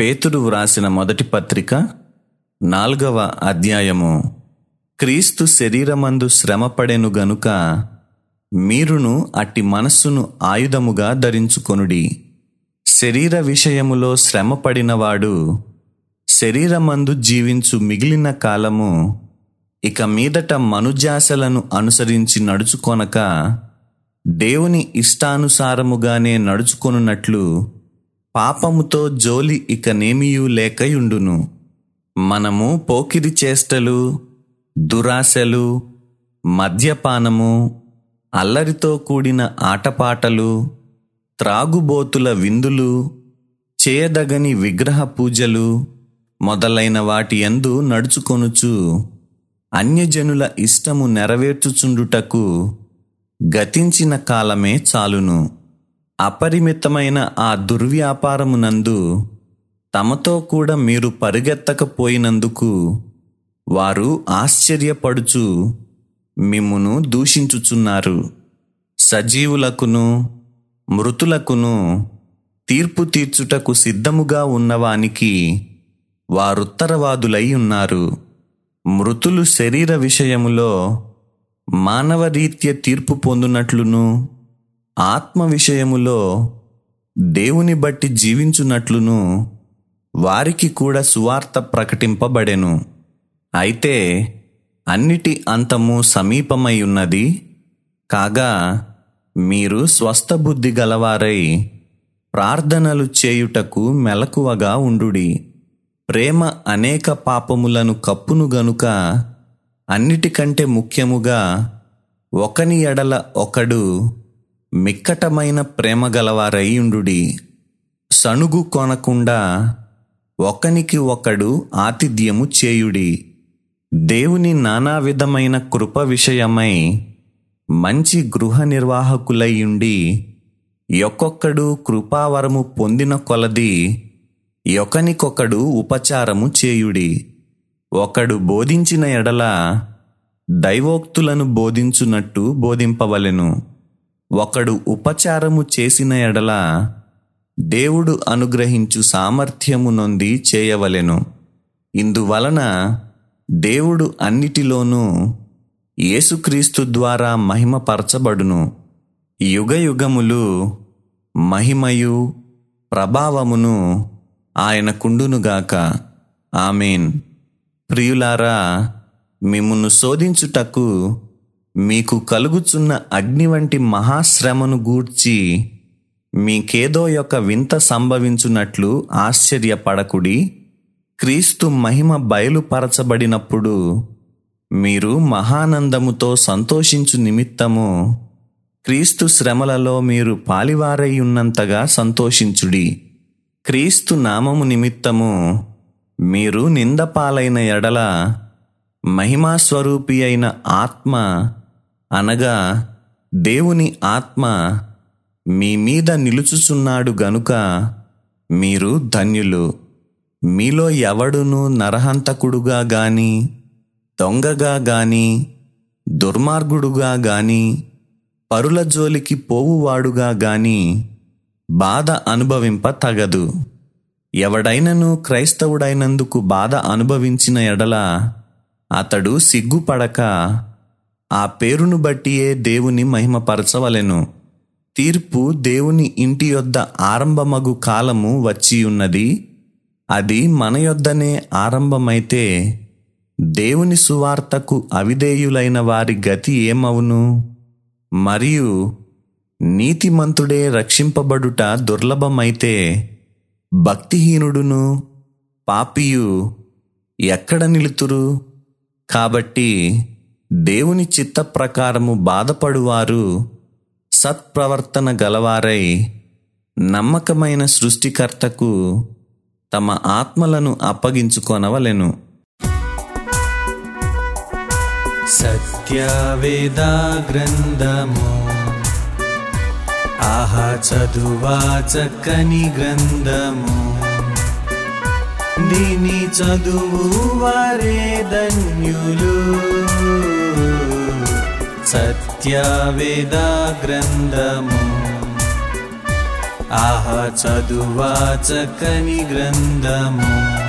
పేతుడు వ్రాసిన మొదటి పత్రిక నాల్గవ అధ్యాయము. క్రీస్తు శరీరమందు శ్రమపడెను గనుక మీరును అట్టి మనస్సును ఆయుధముగా ధరించుకొనుడి. శరీర విషయములో శ్రమపడినవాడు శరీరమందు జీవించు మిగిలిన కాలము ఇక మీదట మనుజాసలను అనుసరించి నడుచుకొనక దేవుని ఇష్టానుసారముగానే నడుచుకొనున్నట్లు పాపముతో జోలి ఇక నేమియూ లేకయుండును. మనము పోకిరి చేష్టలు దురాశలు మద్యపానము అల్లరితో కూడిన ఆటపాటలు త్రాగుబోతుల విందులు చేయదగని విగ్రహ పూజలు మొదలైన వాటి యందు నడుచుకొనుచు అన్యజనుల ఇష్టము నెరవేర్చుచుండుటకు గతించిన కాలమే చాలును. అపరిమితమైన ఆ దుర్వ్యాపారమునందు తమతో కూడా మీరు పరిగెత్తకపోయినందుకు వారు ఆశ్చర్యపడుచు మిమ్మును దూషించుచున్నారు. సజీవులకును మృతులకును తీర్పు తీర్చుటకు సిద్ధముగా ఉన్నవానికి వారుత్తరవాదులై ఉన్నారు. మృతులు శరీర విషయములో మానవరీత్య తీర్పు పొందునట్లును ఆత్మ విషయములో దేవుని బట్టి జీవించున్నట్లును వారికి కూడా సువార్త ప్రకటింపబడెను. అయితే అన్నిటి అంతము సమీపమై ఉన్నది కాగా మీరు స్వస్థ బుద్ధి గలవారై ప్రార్థనలు చేయుటకు మెలకువగా ఉండుడి. ప్రేమ అనేక పాపములను కప్పును గనుక అన్నిటికంటే ముఖ్యముగా ఒకని ఎడల ఒకడు మిక్కటమైన ప్రేమ గలవారయుండుడి సణుగు కొనకుండా ఒకనికి ఒకడు ఆతిథ్యము చేయుడి. దేవుని నానా విధమైన కృప విషయమై మంచి గృహ నిర్వాహకులయ్యుండి ఒక్కొక్కడు కృపావరము పొందిన కొలది ఒకనికొకడు ఉపచారము చేయుడి. ఒకడు బోధించిన ఎడల దైవోక్తులను బోధించునట్టు బోధింపవలెను. ఒకడు ఉపచారము చేసిన ఎడల దేవుడు అనుగ్రహించు సామర్థ్యము నొంది చేయవలెను. ఇందువలన దేవుడు అన్నిటిలోనూ యేసుక్రీస్తు ద్వారా మహిమపరచబడును. యుగయుగములు మహిమయు ప్రభావమును ఆయన కుండునుగాక ఆమెన్. ప్రియులారా మిమ్మును శోధించుటకు మీకు కలుగుచున్న అగ్ని వంటి మహాశ్రమను గూర్చి మీకేదో యొక్క వింత సంభవించున్నట్లు ఆశ్చర్యపడకుడి. క్రీస్తు మహిమ బయలుపరచబడినప్పుడు మీరు మహానందముతో సంతోషించు నిమిత్తము క్రీస్తు శ్రమలలో మీరు పాలివారై ఉన్నంతగా సంతోషించుడి. క్రీస్తు నామము నిమిత్తము మీరు నిందపాలైన ఎడల మహిమాస్వరూపి అయిన ఆత్మ అనగా దేవుని ఆత్మ మీ మీద నిలుచుచున్నాడు గనుక మీరు ధన్యులు. మీలో ఎవడును నరహంతకుడుగా గాని దొంగగా గాని దుర్మార్గుడుగా గాని పరుల జోలికి పోవువాడుగా గాని బాధ అనుభవింప తగదు. ఎవడైనను క్రైస్తవుడైనందుకు బాధ అనుభవించిన ఎడల అతడు సిగ్గుపడక ఆ పేరును బట్టియే దేవుని మహిమపరచవలెను. తీర్పు దేవుని ఇంటి యొద్ద ఆరంభమగు కాలము వచ్చి ఉన్నది అది మన యొద్దనే ఆరంభమైతే దేవుని సువార్తకు అవిధేయులైన వారి గతి ఏమవును? మరియు నీతిమంతుడే రక్షింపబడుట దుర్లభమైతే భక్తిహీనుడును పాపియు ఎక్కడ నిలుతురు? కాబట్టి దేవుని చిత్త ప్రకారము బాధపడువారు సత్ప్రవర్తన గలవారై నమ్మకమైన సృష్టికర్తకు తమ ఆత్మలను అప్పగించుకొనవలెను. సత్యవేద గ్రంథము ఆహా చదువా చక్కని గ్రంథము. దీని చదువు వరే ధన్యులు. సత్యవేద గ్రంథము. ఆహ చదువా చక్కని గ్రంథము.